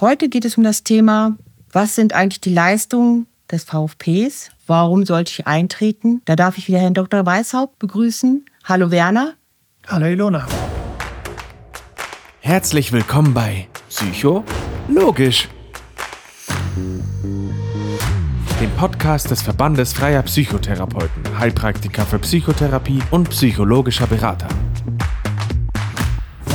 Heute geht es um das Thema, was sind eigentlich die Leistungen des VfPs? Warum sollte ich eintreten? Da darf ich wieder Herrn Dr. Weishaupt begrüßen. Hallo Werner. Hallo Ilona. Herzlich willkommen bei Psycho Logisch. Dem Podcast des Verbandes freier Psychotherapeuten, Heilpraktiker für Psychotherapie und psychologischer Berater.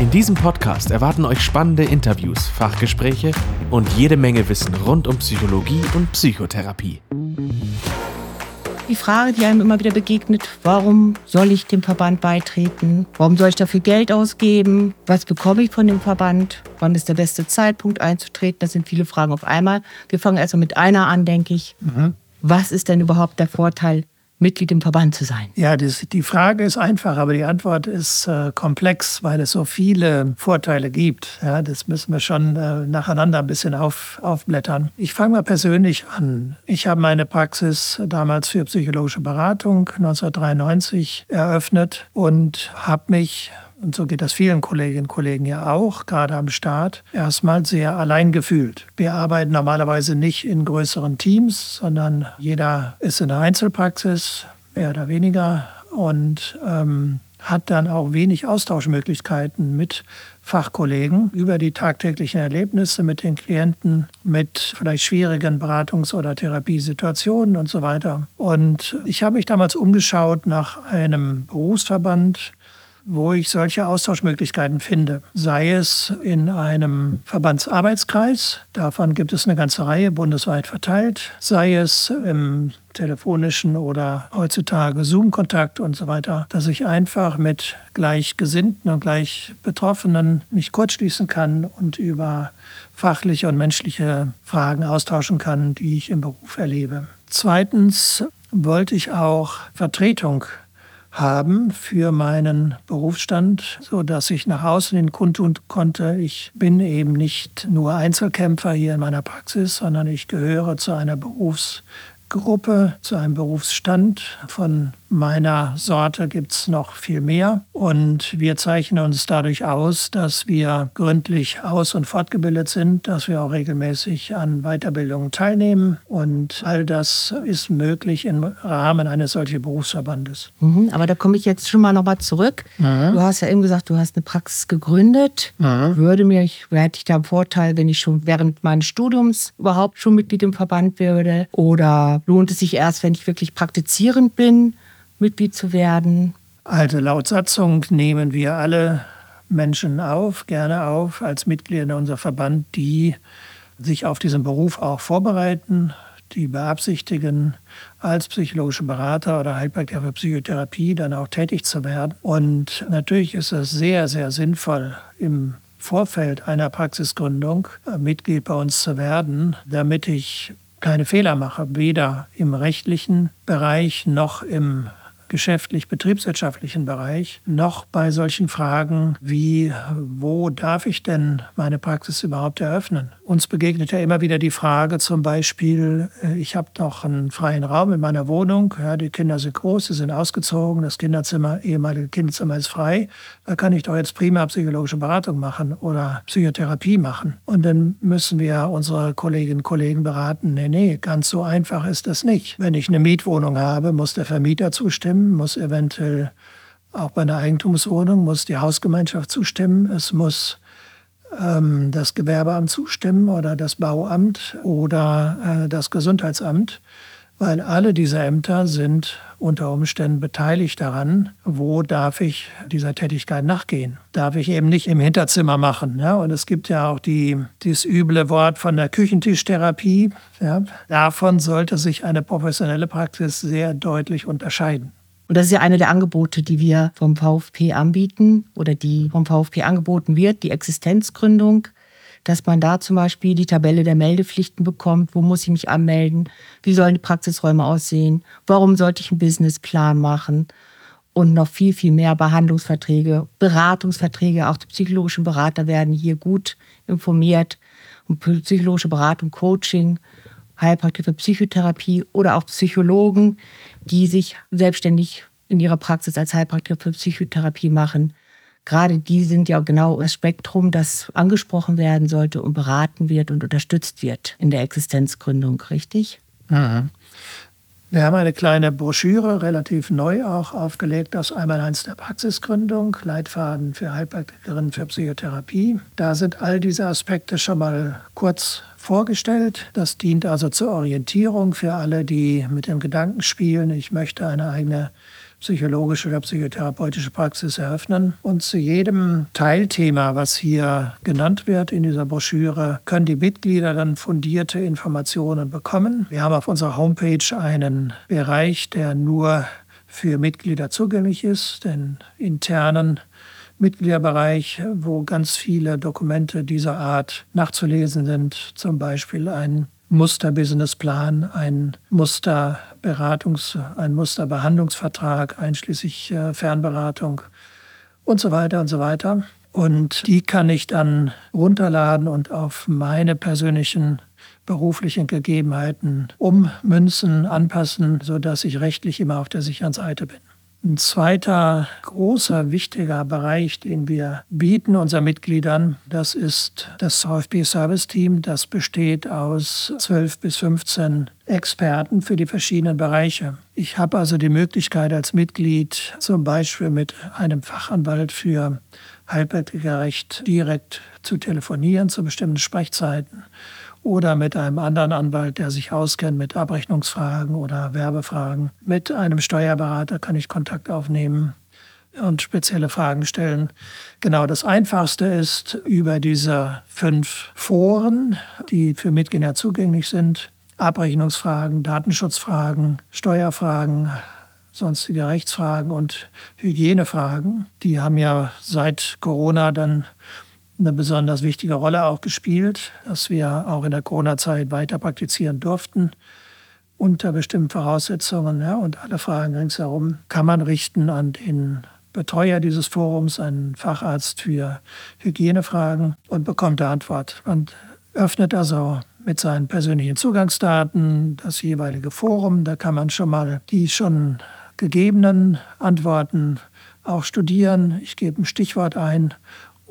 In diesem Podcast erwarten euch spannende Interviews, Fachgespräche und jede Menge Wissen rund um Psychologie und Psychotherapie. Die Frage, die einem immer wieder begegnet, warum soll ich dem Verband beitreten? Warum soll ich dafür Geld ausgeben? Was bekomme ich von dem Verband? Wann ist der beste Zeitpunkt einzutreten? Das sind viele Fragen auf einmal. Wir fangen erstmal mit einer an, denke ich. Mhm. Was ist denn überhaupt der Vorteil Mitglied im Verband zu sein? Ja, das, die Frage ist einfach, aber die Antwort ist äh, komplex, weil es so viele Vorteile gibt. Ja, das müssen wir schon äh, nacheinander ein bisschen auf, aufblättern. Ich fange mal persönlich an. Ich habe meine Praxis damals für psychologische Beratung 1993 eröffnet und habe mich und so geht das vielen Kolleginnen und Kollegen ja auch, gerade am Start, erstmal sehr allein gefühlt. Wir arbeiten normalerweise nicht in größeren Teams, sondern jeder ist in der Einzelpraxis, mehr oder weniger, und ähm, hat dann auch wenig Austauschmöglichkeiten mit Fachkollegen über die tagtäglichen Erlebnisse mit den Klienten, mit vielleicht schwierigen Beratungs- oder Therapiesituationen und so weiter. Und ich habe mich damals umgeschaut nach einem Berufsverband, wo ich solche Austauschmöglichkeiten finde. Sei es in einem Verbandsarbeitskreis, davon gibt es eine ganze Reihe bundesweit verteilt, sei es im telefonischen oder heutzutage Zoom-Kontakt und so weiter, dass ich einfach mit Gleichgesinnten und Gleichbetroffenen mich kurzschließen kann und über fachliche und menschliche Fragen austauschen kann, die ich im Beruf erlebe. Zweitens wollte ich auch Vertretung haben für meinen Berufsstand, so dass ich nach außen hin kundtun konnte, ich bin eben nicht nur Einzelkämpfer hier in meiner Praxis, sondern ich gehöre zu einer Berufsgruppe, zu einem Berufsstand von meiner Sorte gibt es noch viel mehr. Und wir zeichnen uns dadurch aus, dass wir gründlich aus- und fortgebildet sind, dass wir auch regelmäßig an Weiterbildungen teilnehmen. Und all das ist möglich im Rahmen eines solchen Berufsverbandes. Mhm, aber da komme ich jetzt schon mal nochmal zurück. Mhm. Du hast ja eben gesagt, du hast eine Praxis gegründet. Mhm. Würde mir, hätte ich da einen Vorteil, wenn ich schon während meines Studiums überhaupt schon Mitglied im Verband würde? Oder lohnt es sich erst, wenn ich wirklich praktizierend bin? Mitglied zu werden? Also laut Satzung nehmen wir alle Menschen auf, gerne auf, als Mitglieder in unser Verband, die sich auf diesen Beruf auch vorbereiten, die beabsichtigen, als psychologische Berater oder Heilpraktiker für Psychotherapie dann auch tätig zu werden. Und natürlich ist es sehr, sehr sinnvoll, im Vorfeld einer Praxisgründung Mitglied bei uns zu werden, damit ich keine Fehler mache, weder im rechtlichen Bereich noch im geschäftlich-betriebswirtschaftlichen Bereich noch bei solchen Fragen wie, wo darf ich denn meine Praxis überhaupt eröffnen? Uns begegnet ja immer wieder die Frage zum Beispiel, äh, ich habe noch einen freien Raum in meiner Wohnung, ja, die Kinder sind groß, sie sind ausgezogen, das Kinderzimmer, ehemalige Kinderzimmer ist frei, da kann ich doch jetzt prima psychologische Beratung machen oder Psychotherapie machen. Und dann müssen wir unsere Kolleginnen und Kollegen beraten, nee, nee, ganz so einfach ist das nicht. Wenn ich eine Mietwohnung habe, muss der Vermieter zustimmen, zustimmen, muss eventuell auch bei einer Eigentumswohnung, muss die Hausgemeinschaft zustimmen, es muss ähm, das Gewerbeamt zustimmen oder das Bauamt oder äh, das Gesundheitsamt weil alle diese Ämter sind unter Umständen beteiligt daran, wo darf ich dieser Tätigkeit nachgehen. Darf ich eben nicht im Hinterzimmer machen. Ja? Und es gibt ja auch die, dieses üble Wort von der Küchentischtherapie. Ja? Davon sollte sich eine professionelle Praxis sehr deutlich unterscheiden. Und das ist ja eine der Angebote, die wir vom VfP anbieten oder die vom VfP angeboten wird, die Existenzgründung dass man da zum Beispiel die Tabelle der Meldepflichten bekommt. Wo muss ich mich anmelden? Wie sollen die Praxisräume aussehen? Warum sollte ich einen Businessplan machen? Und noch viel, viel mehr Behandlungsverträge, Beratungsverträge. Auch die psychologischen Berater werden hier gut informiert. Und psychologische Beratung, Coaching, Heilpraktiker für Psychotherapie oder auch Psychologen, die sich selbstständig in ihrer Praxis als Heilpraktiker für Psychotherapie machen gerade die sind ja genau das Spektrum, das angesprochen werden sollte und beraten wird und unterstützt wird in der Existenzgründung, richtig? Mhm. Wir haben eine kleine Broschüre, relativ neu auch aufgelegt, aus einmal eins der Praxisgründung, Leitfaden für Heilpraktikerinnen für Psychotherapie. Da sind all diese Aspekte schon mal kurz vorgestellt. Das dient also zur Orientierung für alle, die mit dem Gedanken spielen, ich möchte eine eigene psychologische oder psychotherapeutische Praxis eröffnen. Und zu jedem Teilthema, was hier genannt wird in dieser Broschüre, können die Mitglieder dann fundierte Informationen bekommen. Wir haben auf unserer Homepage einen Bereich, der nur für Mitglieder zugänglich ist, den internen Mitgliederbereich, wo ganz viele Dokumente dieser Art nachzulesen sind, zum Beispiel ein Musterbusinessplan, ein Musterberatungs-, ein Musterbehandlungsvertrag einschließlich äh, Fernberatung und so weiter und so weiter. Und die kann ich dann runterladen und auf meine persönlichen beruflichen Gegebenheiten ummünzen, anpassen, sodass ich rechtlich immer auf der sicheren Seite bin. Ein zweiter großer, wichtiger Bereich, den wir bieten unseren Mitgliedern, das ist das VfB Service Team. Das besteht aus 12 bis 15 Experten für die verschiedenen Bereiche. Ich habe also die Möglichkeit als Mitglied zum Beispiel mit einem Fachanwalt für Heilpraktikerrecht direkt zu telefonieren zu bestimmten Sprechzeiten oder mit einem anderen Anwalt, der sich auskennt mit Abrechnungsfragen oder Werbefragen. Mit einem Steuerberater kann ich Kontakt aufnehmen und spezielle Fragen stellen. Genau, das Einfachste ist über diese fünf Foren, die für Mitglieder zugänglich sind. Abrechnungsfragen, Datenschutzfragen, Steuerfragen, sonstige Rechtsfragen und Hygienefragen. Die haben ja seit Corona dann eine besonders wichtige Rolle auch gespielt, dass wir auch in der Corona-Zeit weiter praktizieren durften unter bestimmten Voraussetzungen. Ja, und alle Fragen ringsherum kann man richten an den Betreuer dieses Forums, einen Facharzt für Hygienefragen und bekommt eine Antwort. Man öffnet also mit seinen persönlichen Zugangsdaten das jeweilige Forum. Da kann man schon mal die schon gegebenen Antworten auch studieren. Ich gebe ein Stichwort ein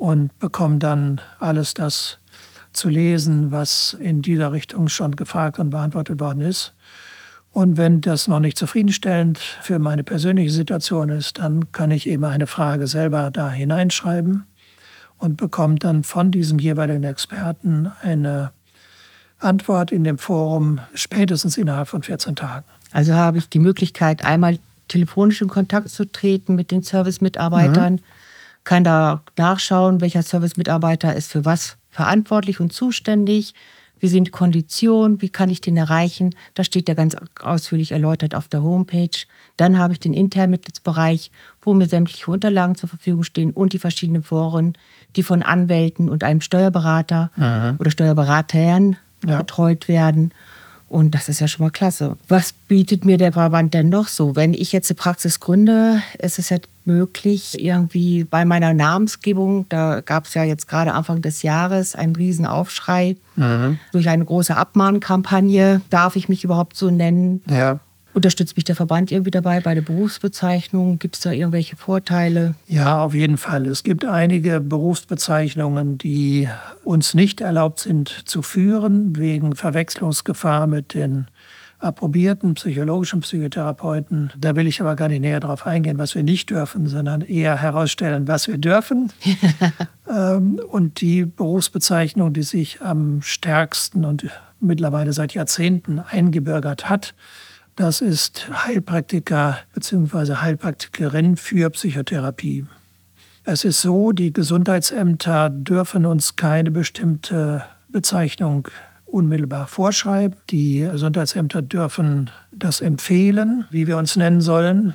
und bekomme dann alles das zu lesen, was in dieser Richtung schon gefragt und beantwortet worden ist. Und wenn das noch nicht zufriedenstellend für meine persönliche Situation ist, dann kann ich eben eine Frage selber da hineinschreiben und bekomme dann von diesem jeweiligen Experten eine Antwort in dem Forum spätestens innerhalb von 14 Tagen. Also habe ich die Möglichkeit, einmal telefonisch in Kontakt zu treten mit den Service-Mitarbeitern. Mhm kann da nachschauen, welcher Service-Mitarbeiter ist für was verantwortlich und zuständig, wie sind die Konditionen, wie kann ich den erreichen. Das steht ja ganz ausführlich erläutert auf der Homepage. Dann habe ich den internen Mitgliedsbereich, wo mir sämtliche Unterlagen zur Verfügung stehen und die verschiedenen Foren, die von Anwälten und einem Steuerberater Aha. oder Steuerberatern ja. betreut werden. Und das ist ja schon mal klasse. Was bietet mir der Verband denn noch so? Wenn ich jetzt eine Praxis gründe, ist es ja möglich, irgendwie bei meiner Namensgebung, da gab es ja jetzt gerade Anfang des Jahres einen riesen Aufschrei mhm. durch eine große Abmahnkampagne. Darf ich mich überhaupt so nennen? Ja. Unterstützt mich der Verband irgendwie dabei bei der Berufsbezeichnung? Gibt es da irgendwelche Vorteile? Ja, auf jeden Fall. Es gibt einige Berufsbezeichnungen, die uns nicht erlaubt sind zu führen, wegen Verwechslungsgefahr mit den approbierten psychologischen Psychotherapeuten. Da will ich aber gar nicht näher darauf eingehen, was wir nicht dürfen, sondern eher herausstellen, was wir dürfen. Ähm, und die Berufsbezeichnung, die sich am stärksten und mittlerweile seit Jahrzehnten eingebürgert hat, das ist Heilpraktiker bzw. Heilpraktikerin für Psychotherapie. Es ist so, die Gesundheitsämter dürfen uns keine bestimmte Bezeichnung unmittelbar vorschreiben. Die Gesundheitsämter dürfen das empfehlen, wie wir uns nennen sollen.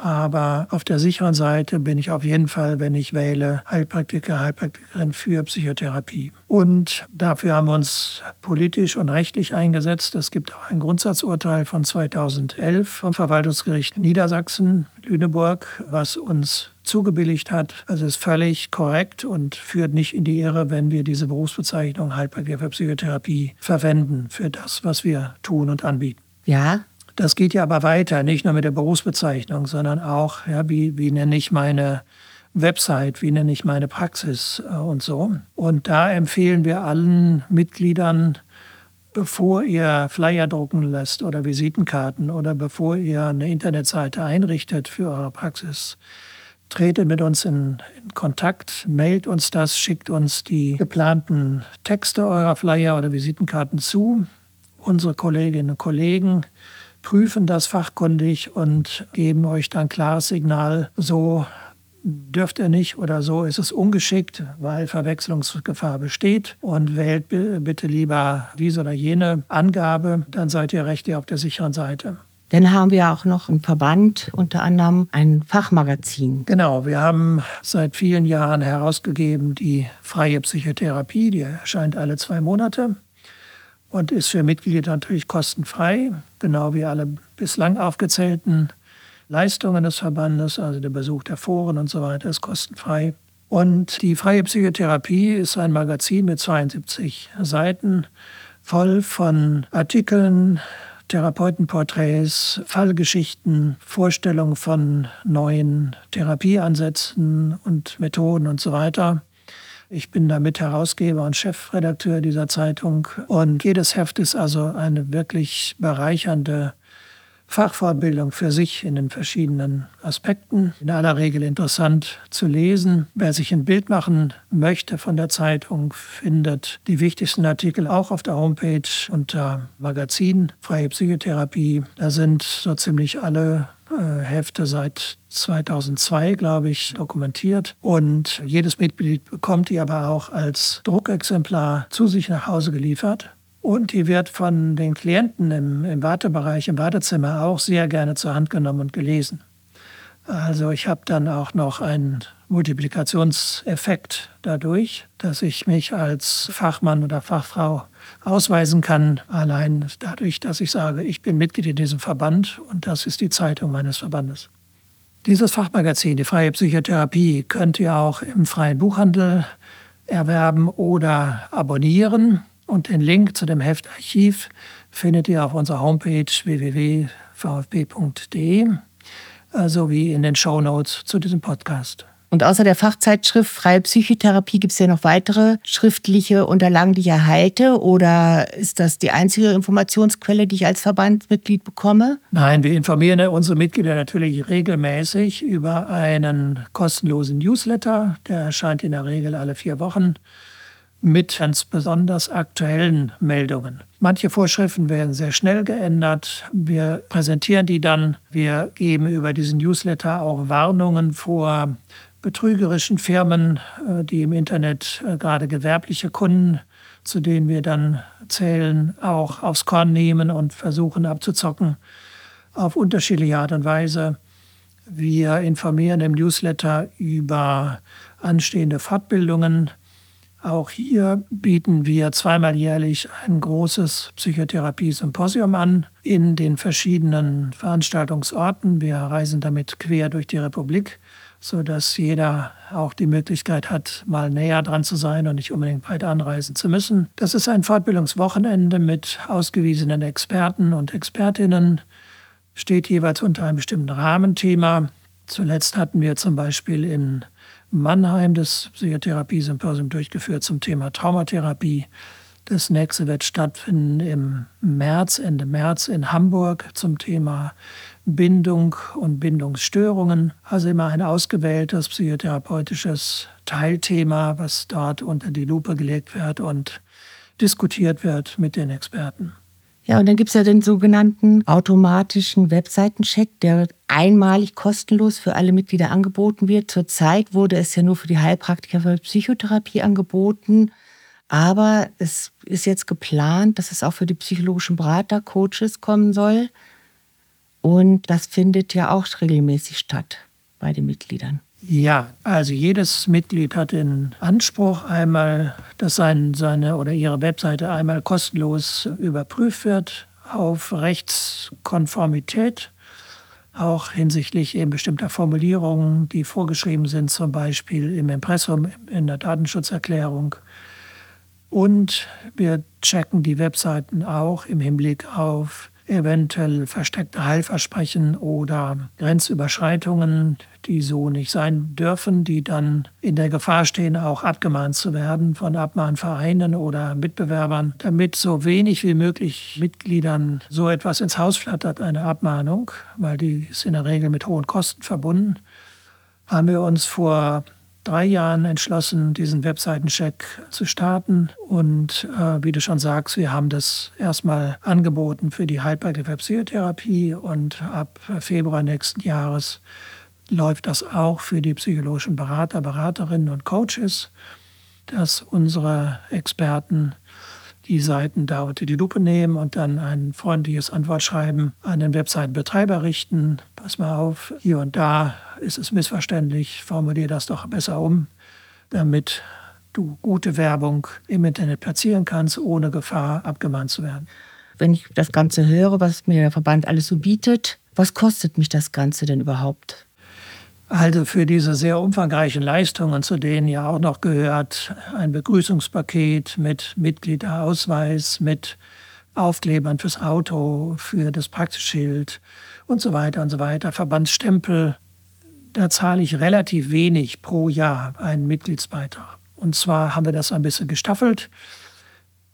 Aber auf der sicheren Seite bin ich auf jeden Fall, wenn ich wähle, Heilpraktiker, Heilpraktikerin für Psychotherapie. Und dafür haben wir uns politisch und rechtlich eingesetzt. Es gibt auch ein Grundsatzurteil von 2011 vom Verwaltungsgericht Niedersachsen, Lüneburg, was uns zugebilligt hat. Also ist völlig korrekt und führt nicht in die Irre, wenn wir diese Berufsbezeichnung Heilpraktiker für Psychotherapie verwenden für das, was wir tun und anbieten. Ja, das geht ja aber weiter, nicht nur mit der Berufsbezeichnung, sondern auch, ja, wie, wie nenne ich meine Website, wie nenne ich meine Praxis äh, und so. Und da empfehlen wir allen Mitgliedern, bevor ihr Flyer drucken lässt oder Visitenkarten oder bevor ihr eine Internetseite einrichtet für eure Praxis, tretet mit uns in, in, Kontakt, mailt uns das, schickt uns die geplanten Texte eurer Flyer oder Visitenkarten zu. Unsere Kolleginnen und Kollegen prüfen das fachkundig und geben euch dann klares Signal, so dürft ihr nicht oder so ist es ungeschickt, weil Verwechslungsgefahr besteht und wählt bitte lieber diese oder jene Angabe, dann seid ihr recht auf der sicheren Seite. Dann haben wir auch noch im Verband unter anderem ein Fachmagazin. Genau, wir haben seit vielen Jahren herausgegeben die freie Psychotherapie, die erscheint alle zwei Monate und ist für Mitglieder natürlich kostenfrei, genau wie alle bislang aufgezählten Leistungen des Verbandes, also der Besuch der Foren und so weiter, ist kostenfrei. Und die freie Psychotherapie ist ein Magazin mit 72 Seiten, voll von Artikeln, Therapeutenporträts, Fallgeschichten, Vorstellungen von neuen Therapieansätzen und Methoden und so weiter. Ich bin damit Herausgeber und Chefredakteur dieser Zeitung. Und jedes Heft ist also eine wirklich bereichernde Fachvorbildung für sich in den verschiedenen Aspekten. In aller Regel interessant zu lesen. Wer sich ein Bild machen möchte von der Zeitung, findet die wichtigsten Artikel auch auf der Homepage unter Magazin Freie Psychotherapie. Da sind so ziemlich alle äh, Hefte seit 2002, glaube ich, dokumentiert. Und jedes Mitglied bekommt die aber auch als Druckexemplar zu sich nach Hause geliefert. Und die wird von den Klienten im, im Wartebereich, im Wartezimmer auch sehr gerne zur Hand genommen und gelesen. Also ich habe dann auch noch einen Multiplikationseffekt dadurch, dass ich mich als Fachmann oder Fachfrau ausweisen kann, allein dadurch, dass ich sage, ich bin Mitglied in diesem Verband und das ist die Zeitung meines Verbandes. Dieses Fachmagazin, die freie Psychotherapie, könnt ihr auch im freien Buchhandel erwerben oder abonnieren. Und den Link zu dem Heftarchiv findet ihr auf unserer Homepage www.vfb.de sowie in den Show Notes zu diesem Podcast. Und außer der Fachzeitschrift Freie Psychotherapie gibt es ja noch weitere schriftliche Unterlagen, die ich erhalte? Oder ist das die einzige Informationsquelle, die ich als Verbandsmitglied bekomme? Nein, wir informieren unsere Mitglieder natürlich regelmäßig über einen kostenlosen Newsletter. Der erscheint in der Regel alle vier Wochen mit ganz besonders aktuellen Meldungen. Manche Vorschriften werden sehr schnell geändert. Wir präsentieren die dann. Wir geben über diesen Newsletter auch Warnungen vor betrügerischen Firmen, äh, die im Internet äh, gerade gewerbliche Kunden, zu denen wir dann zählen, auch aufs Korn nehmen und versuchen abzuzocken auf unterschiedliche Art und Weise. Wir informieren im Newsletter über anstehende Fortbildungen, auch hier bieten wir zweimal jährlich ein großes Psychotherapie-Symposium an in den verschiedenen Veranstaltungsorten. Wir reisen damit quer durch die Republik, sodass jeder auch die Möglichkeit hat, mal näher dran zu sein und nicht unbedingt weit anreisen zu müssen. Das ist ein Fortbildungswochenende mit ausgewiesenen Experten und Expertinnen, steht jeweils unter einem bestimmten Rahmenthema. Zuletzt hatten wir zum Beispiel in Mannheim das Psychotherapie-Symposium durchgeführt zum Thema Traumatherapie. Das nächste wird stattfinden im März, Ende März in Hamburg zum Thema Bindung und Bindungsstörungen. Also immer ein ausgewähltes psychotherapeutisches Teilthema, was dort unter die Lupe gelegt wird und diskutiert wird mit den Experten. Ja, und dann gibt es ja den sogenannten automatischen Webseitencheck, der einmalig kostenlos für alle Mitglieder angeboten wird. Zurzeit wurde es ja nur für die Heilpraktiker für Psychotherapie angeboten. Aber es ist jetzt geplant, dass es auch für die psychologischen Berater, Coaches kommen soll. Und das findet ja auch regelmäßig statt bei den Mitgliedern. Ja, also jedes Mitglied hat den Anspruch einmal, dass sein, seine oder ihre Webseite einmal kostenlos überprüft wird auf Rechtskonformität, auch hinsichtlich eben bestimmter Formulierungen, die vorgeschrieben sind, zum Beispiel im Impressum, in der Datenschutzerklärung. Und wir checken die Webseiten auch im Hinblick auf eventuell versteckte Heilversprechen oder Grenzüberschreitungen, die so nicht sein dürfen, die dann in der Gefahr stehen, auch abgemahnt zu werden von Abmahnvereinen oder Mitbewerbern, damit so wenig wie möglich Mitgliedern so etwas ins Haus flattert, eine Abmahnung, weil die ist in der Regel mit hohen Kosten verbunden, haben wir uns vor drei Jahren entschlossen, diesen Webseitencheck zu starten. Und äh, wie du schon sagst, wir haben das erstmal angeboten für die Heilpraktiker Psychotherapie und ab Februar nächsten Jahres läuft das auch für die psychologischen Berater, Beraterinnen und Coaches, dass unsere Experten die Seiten da unter die Lupe nehmen und dann ein freundliches Antwortschreiben an den Webseitenbetreiber richten. Pass mal auf, hier und da ist es missverständlich, formuliere das doch besser um, damit du gute Werbung im Internet platzieren kannst, ohne Gefahr abgemahnt zu werden. Wenn ich das Ganze höre, was mir der Verband alles so bietet, was kostet mich das Ganze denn überhaupt? Also für diese sehr umfangreichen Leistungen, zu denen ja auch noch gehört ein Begrüßungspaket mit Mitgliederausweis, mit Aufklebern fürs Auto, für das Praxisschild und so weiter und so weiter, Verbandsstempel, da zahle ich relativ wenig pro Jahr einen Mitgliedsbeitrag. Und zwar haben wir das ein bisschen gestaffelt.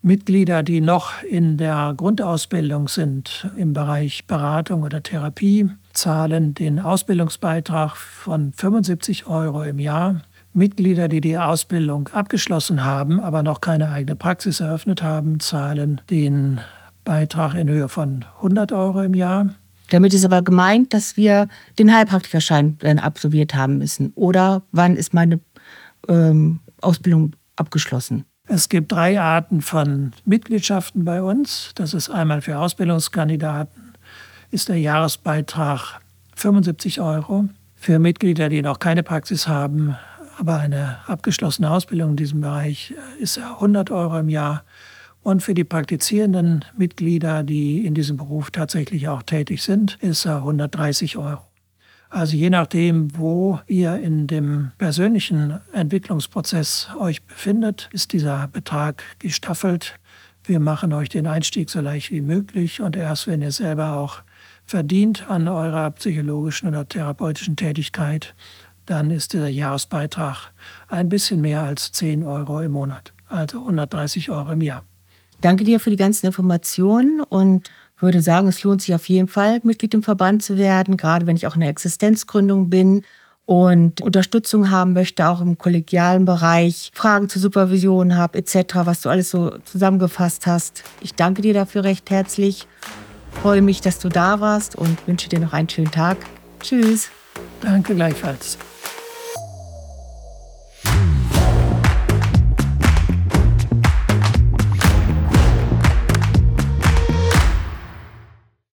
Mitglieder, die noch in der Grundausbildung sind im Bereich Beratung oder Therapie, zahlen den Ausbildungsbeitrag von 75 Euro im Jahr. Mitglieder, die die Ausbildung abgeschlossen haben, aber noch keine eigene Praxis eröffnet haben, zahlen den Beitrag in Höhe von 100 Euro im Jahr. Damit ist aber gemeint, dass wir den Heilpraktikerschein dann absolviert haben müssen. Oder wann ist meine ähm, Ausbildung abgeschlossen? Es gibt drei Arten von Mitgliedschaften bei uns. Das ist einmal für Ausbildungskandidaten ist der Jahresbeitrag 75 Euro. Für Mitglieder, die noch keine Praxis haben, aber eine abgeschlossene Ausbildung in diesem Bereich, ist er 100 Euro im Jahr. Und für die praktizierenden Mitglieder, die in diesem Beruf tatsächlich auch tätig sind, ist er 130 Euro. Also je nachdem, wo ihr in dem persönlichen Entwicklungsprozess euch befindet, ist dieser Betrag gestaffelt. Wir machen euch den Einstieg so leicht wie möglich und erst wenn ihr selber auch verdient an eurer psychologischen oder therapeutischen Tätigkeit, dann ist der Jahresbeitrag ein bisschen mehr als 10 Euro im Monat, also 130 Euro im Jahr. Danke dir für die ganzen Informationen und würde sagen, es lohnt sich auf jeden Fall, Mitglied im Verband zu werden, gerade wenn ich auch in der Existenzgründung bin und Unterstützung haben möchte, auch im kollegialen Bereich, Fragen zur Supervision habe, etc., was du alles so zusammengefasst hast. Ich danke dir dafür recht herzlich, freue mich, dass du da warst und wünsche dir noch einen schönen Tag. Tschüss. Danke gleichfalls.